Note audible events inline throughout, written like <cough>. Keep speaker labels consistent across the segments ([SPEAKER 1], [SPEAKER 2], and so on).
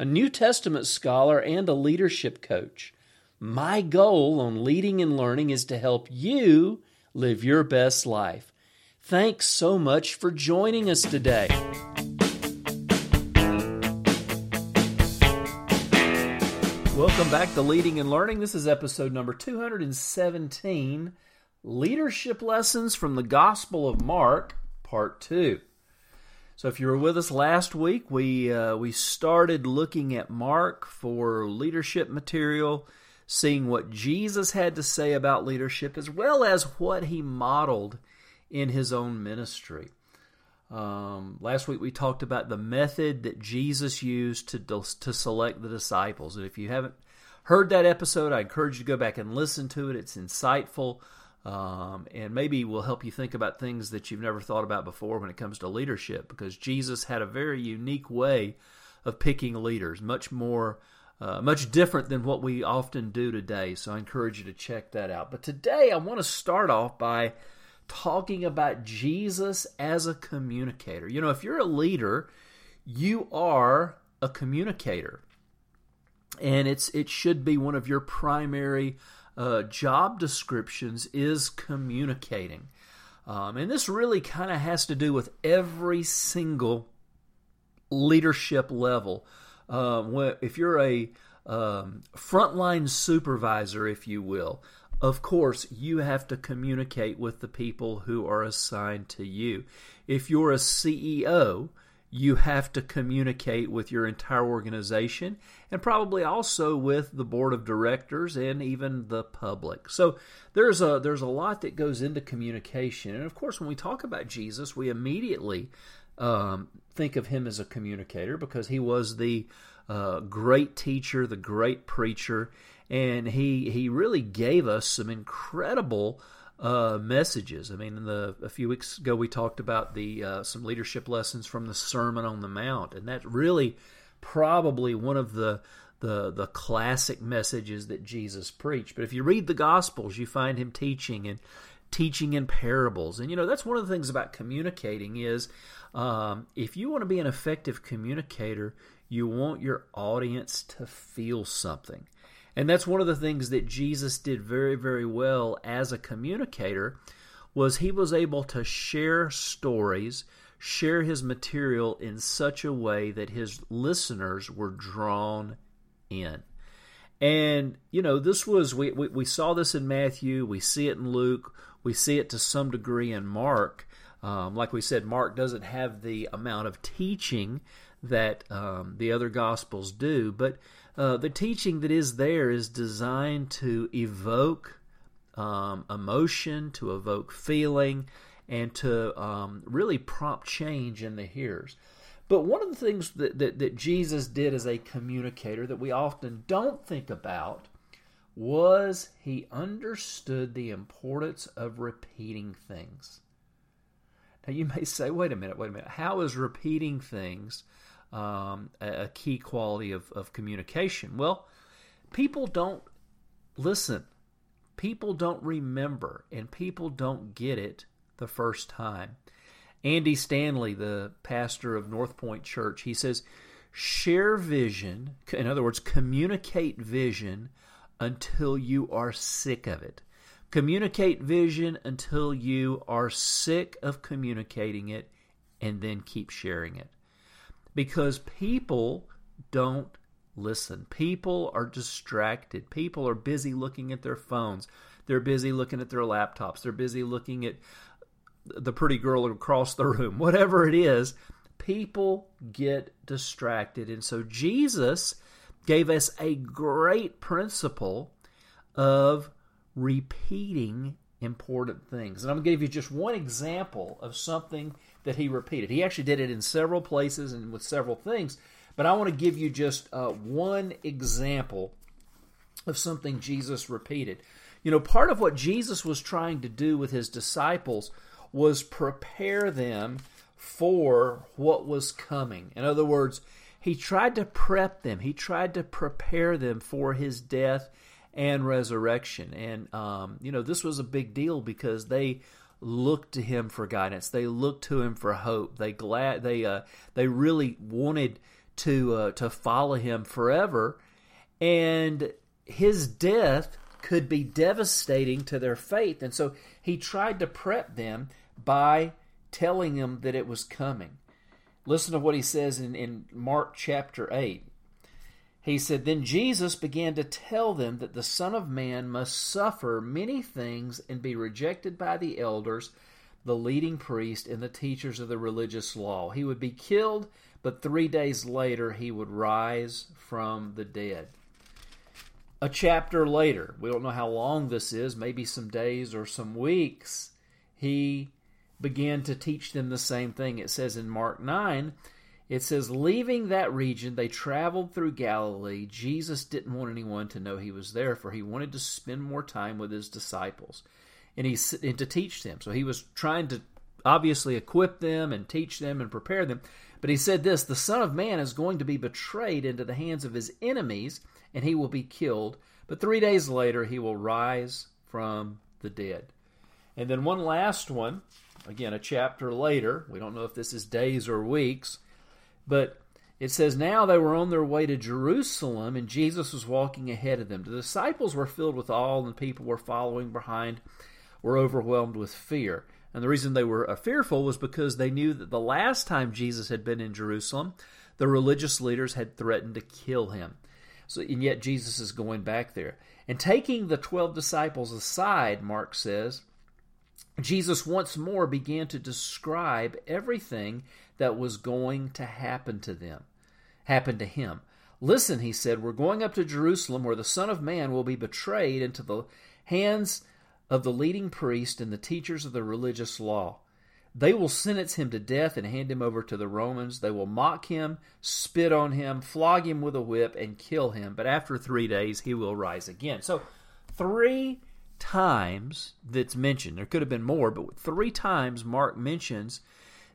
[SPEAKER 1] a New Testament scholar, and a leadership coach. My goal on leading and learning is to help you live your best life. Thanks so much for joining us today. Welcome back to Leading and Learning. This is episode number 217 Leadership Lessons from the Gospel of Mark, Part 2. So, if you were with us last week, we, uh, we started looking at Mark for leadership material, seeing what Jesus had to say about leadership, as well as what he modeled in his own ministry. Um, last week we talked about the method that Jesus used to to select the disciples, and if you haven't heard that episode, I encourage you to go back and listen to it. It's insightful, um, and maybe will help you think about things that you've never thought about before when it comes to leadership. Because Jesus had a very unique way of picking leaders, much more. Uh, much different than what we often do today. So I encourage you to check that out. But today I want to start off by talking about Jesus as a communicator. You know, if you're a leader, you are a communicator. And it's it should be one of your primary uh, job descriptions is communicating. Um, and this really kind of has to do with every single leadership level. Um, if you're a um, frontline supervisor, if you will, of course, you have to communicate with the people who are assigned to you. If you're a CEO, you have to communicate with your entire organization and probably also with the board of directors and even the public. So there's a there's a lot that goes into communication. And of course, when we talk about Jesus, we immediately um, think of him as a communicator because he was the uh, great teacher, the great preacher and he he really gave us some incredible uh, messages. I mean, the, a few weeks ago we talked about the uh, some leadership lessons from the Sermon on the Mount, and that's really probably one of the the the classic messages that Jesus preached. But if you read the Gospels, you find him teaching and teaching in parables, and you know that's one of the things about communicating is um, if you want to be an effective communicator, you want your audience to feel something. And that's one of the things that Jesus did very, very well as a communicator was he was able to share stories, share his material in such a way that his listeners were drawn in. And, you know, this was, we, we, we saw this in Matthew, we see it in Luke, we see it to some degree in Mark. Um, like we said, Mark doesn't have the amount of teaching that um, the other Gospels do, but uh, the teaching that is there is designed to evoke um, emotion, to evoke feeling, and to um, really prompt change in the hearers. But one of the things that, that, that Jesus did as a communicator that we often don't think about was he understood the importance of repeating things. Now you may say, wait a minute, wait a minute. How is repeating things um, a, key quality of, of communication. Well, people don't listen, people don't remember, and people don't get it the first time. Andy Stanley, the pastor of North Point Church, he says, share vision, in other words, communicate vision until you are sick of it. Communicate vision until you are sick of communicating it and then keep sharing it because people don't listen. People are distracted. People are busy looking at their phones. They're busy looking at their laptops. They're busy looking at the pretty girl across the room. <laughs> Whatever it is, people get distracted. And so Jesus gave us a great principle of repeating important things. And I'm going to give you just one example of something that he repeated. He actually did it in several places and with several things, but I want to give you just uh, one example of something Jesus repeated. You know, part of what Jesus was trying to do with his disciples was prepare them for what was coming. In other words, he tried to prep them, he tried to prepare them for his death and resurrection. And, um, you know, this was a big deal because they looked to him for guidance. They looked to him for hope. They glad they uh, they really wanted to uh, to follow him forever, and his death could be devastating to their faith. And so he tried to prep them by telling them that it was coming. Listen to what he says in, in Mark chapter 8. He said, Then Jesus began to tell them that the Son of Man must suffer many things and be rejected by the elders, the leading priest, and the teachers of the religious law. He would be killed, but three days later he would rise from the dead. A chapter later, we don't know how long this is, maybe some days or some weeks, he began to teach them the same thing. It says in Mark 9, it says, leaving that region, they traveled through Galilee. Jesus didn't want anyone to know he was there, for he wanted to spend more time with his disciples and, he, and to teach them. So he was trying to obviously equip them and teach them and prepare them. But he said this The Son of Man is going to be betrayed into the hands of his enemies, and he will be killed. But three days later, he will rise from the dead. And then one last one, again, a chapter later. We don't know if this is days or weeks, but it says, Now they were on their way to Jerusalem, and Jesus was walking ahead of them. The disciples were filled with awe, and the people were following behind, were overwhelmed with fear. And the reason they were uh, fearful was because they knew that the last time Jesus had been in Jerusalem, the religious leaders had threatened to kill him. So, and yet Jesus is going back there. And taking the 12 disciples aside, Mark says, Jesus once more began to describe everything that was going to happen to them, happen to him. Listen, he said, we're going up to Jerusalem where the Son of Man will be betrayed into the hands of the leading priest and the teachers of the religious law. They will sentence him to death and hand him over to the Romans. They will mock him, spit on him, flog him with a whip, and kill him. But after three days, he will rise again. So, three times that's mentioned, there could have been more, but three times Mark mentions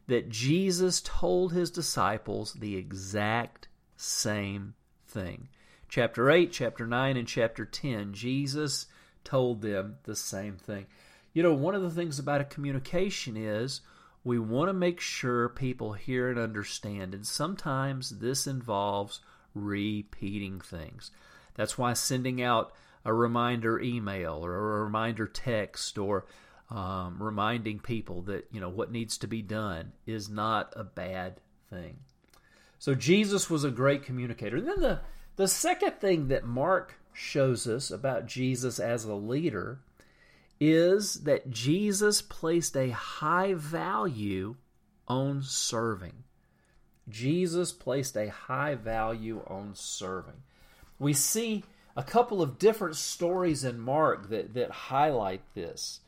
[SPEAKER 1] that Jesus told his disciples the exact same thing. Chapter 8, chapter 9, and chapter 10, Jesus told them the same thing. You know, one of the things about a communication is we want to make sure people hear and understand, and sometimes this involves repeating things. That's why sending out a reminder email or a reminder text or um, reminding people that you know what needs to be done is not a bad thing. So Jesus was a great communicator. And then the the second thing that Mark shows us about Jesus as a leader is that Jesus placed a high value on serving. Jesus placed a high value on serving. We see a couple of different stories in Mark that, that highlight this.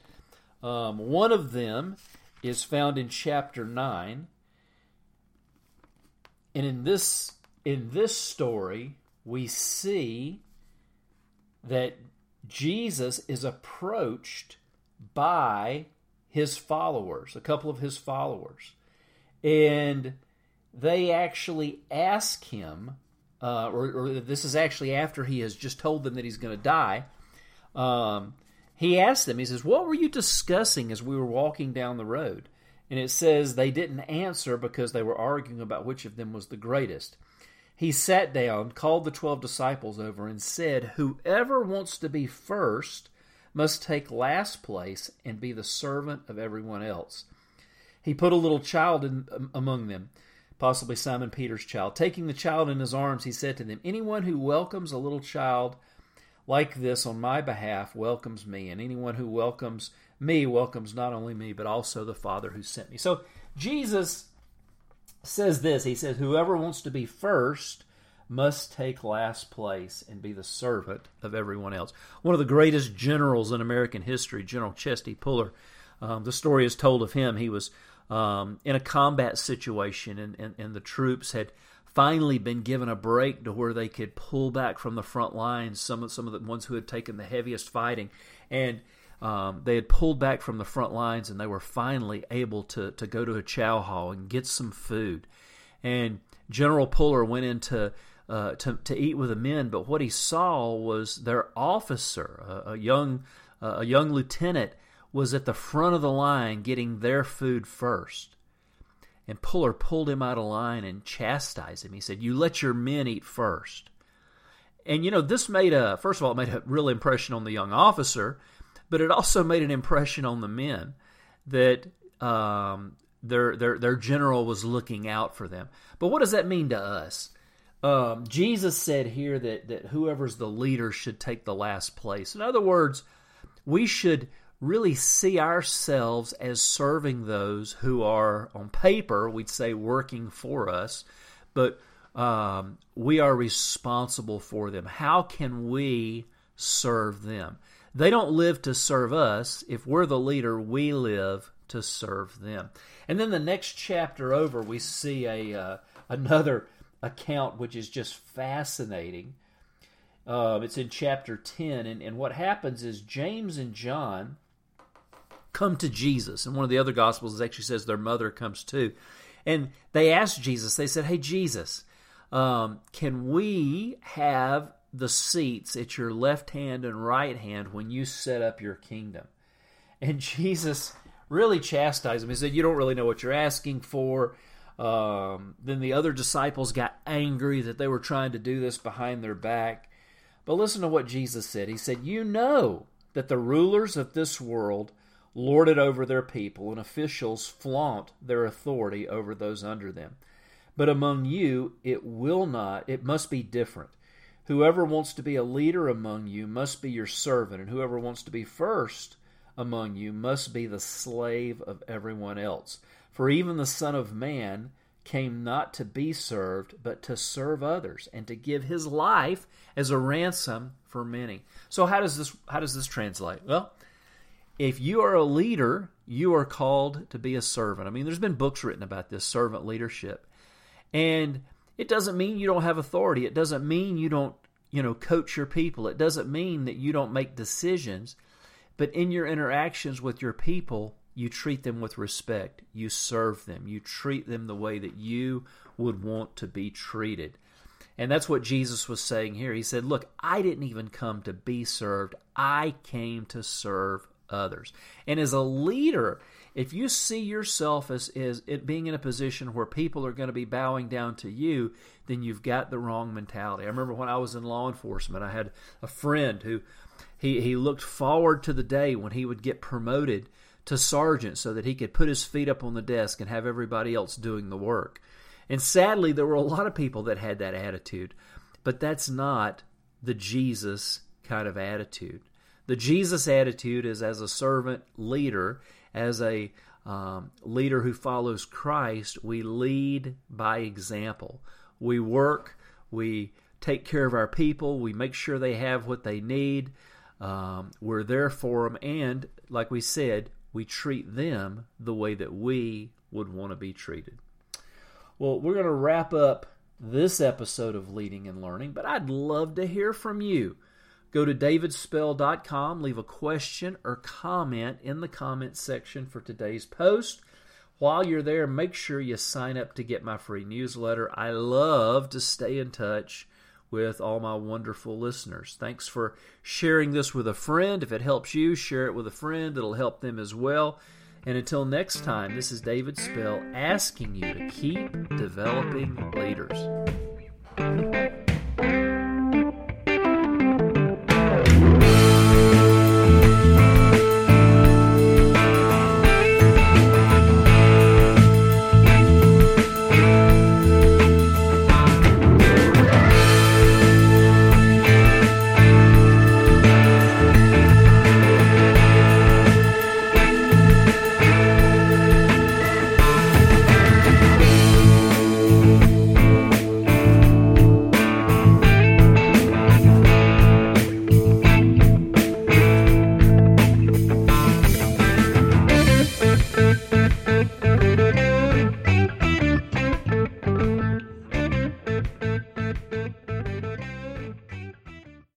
[SPEAKER 1] Um, one of them is found in chapter 9. And in this in this story, we see that Jesus is approached by his followers, a couple of his followers. And they actually ask him, uh, or, or, this is actually after he has just told them that he's going to die. Um, he asked them, he says, What were you discussing as we were walking down the road? And it says they didn't answer because they were arguing about which of them was the greatest. He sat down, called the twelve disciples over, and said, Whoever wants to be first must take last place and be the servant of everyone else. He put a little child in, um, among them, possibly Simon Peter's child. Taking the child in his arms, he said to them, Anyone who welcomes a little child like this on my behalf welcomes me, and anyone who welcomes me welcomes not only me, but also the Father who sent me. So Jesus says this He says, Whoever wants to be first must take last place and be the servant of everyone else. One of the greatest generals in American history, General Chesty Puller, um, the story is told of him. He was um, in a combat situation, and, and, and the troops had finally been given a break to where they could pull back from the front lines. Some of some of the ones who had taken the heaviest fighting, and um, they had pulled back from the front lines, and they were finally able to to go to a chow hall and get some food. And General Puller went into uh, to to eat with the men, but what he saw was their officer, a, a young uh, a young lieutenant, was at the front of the line getting their food first. And Puller pulled him out of line and chastised him. He said, "You let your men eat first. And you know, this made a first of all, it made a real impression on the young officer, but it also made an impression on the men that um, their their their general was looking out for them. But what does that mean to us? Um, Jesus said here that that whoever's the leader should take the last place. In other words, we should really see ourselves as serving those who are on paper we'd say working for us, but um, we are responsible for them. How can we serve them? They don't live to serve us. If we're the leader, we live to serve them. And then the next chapter over, we see a uh, another account which is just fascinating. Uh, it's in chapter 10, and, and what happens is James and John come to Jesus. And one of the other gospels actually says their mother comes too. And they asked Jesus, they said, Hey, Jesus, um, can we have the seats at your left hand and right hand when you set up your kingdom? And <laughs> Jesus really chastised him. He said, You don't really know what you're asking for. Um, then the other disciples got angry that they were trying to do this behind their back. But listen to what Jesus said. He said, You know that the rulers of this world lord it over their people, and officials flaunt their authority over those under them. But among you, it will not, it must be different. Whoever wants to be a leader among you must be your servant, and whoever wants to be first among you must be the slave of everyone else. For even the Son of Man came not to be served, but to serve others, and to give his life as a ransom for many. So how does this how does this translate? Well, if you are a leader, you are called to be a servant. I mean, there's been books written about this servant leadership. And it doesn't mean you don't have authority. It doesn't mean you don't, you know, coach your people. It doesn't mean that you don't make decisions. But in your interactions with your people, you treat them with respect. You serve them. You treat them the way that you would want to be treated. And that's what Jesus was saying here. He said, Look, I didn't even come to be served, I came to serve others. And as a leader, if you see yourself as, as it being in a position where people are going to be bowing down to you, then you've got the wrong mentality. I remember when I was in law enforcement, I had a friend who he, he looked forward to the day when he would get promoted to sergeant so that he could put his feet up on the desk and have everybody else doing the work. And sadly, there were a lot of people that had that attitude, but that's not the Jesus kind of attitude. The Jesus attitude is as a servant leader, as a um, leader who follows Christ, we lead by example. We work, we take care of our people, we make sure they have what they need. Um, we're there for them, and like we said, we treat them the way that we would want to be treated. Well, we're going to wrap up this episode of Leading and Learning, but I'd love to hear from you. Go to davidspell.com, leave a question or comment in the comment section for today's post. While you're there, make sure you sign up to get my free newsletter. I love to stay in touch with all my wonderful listeners. Thanks for sharing this with a friend. If it helps you, share it with a friend. It'll help them as well. And until next time, this is David Spell asking you to keep developing leaders.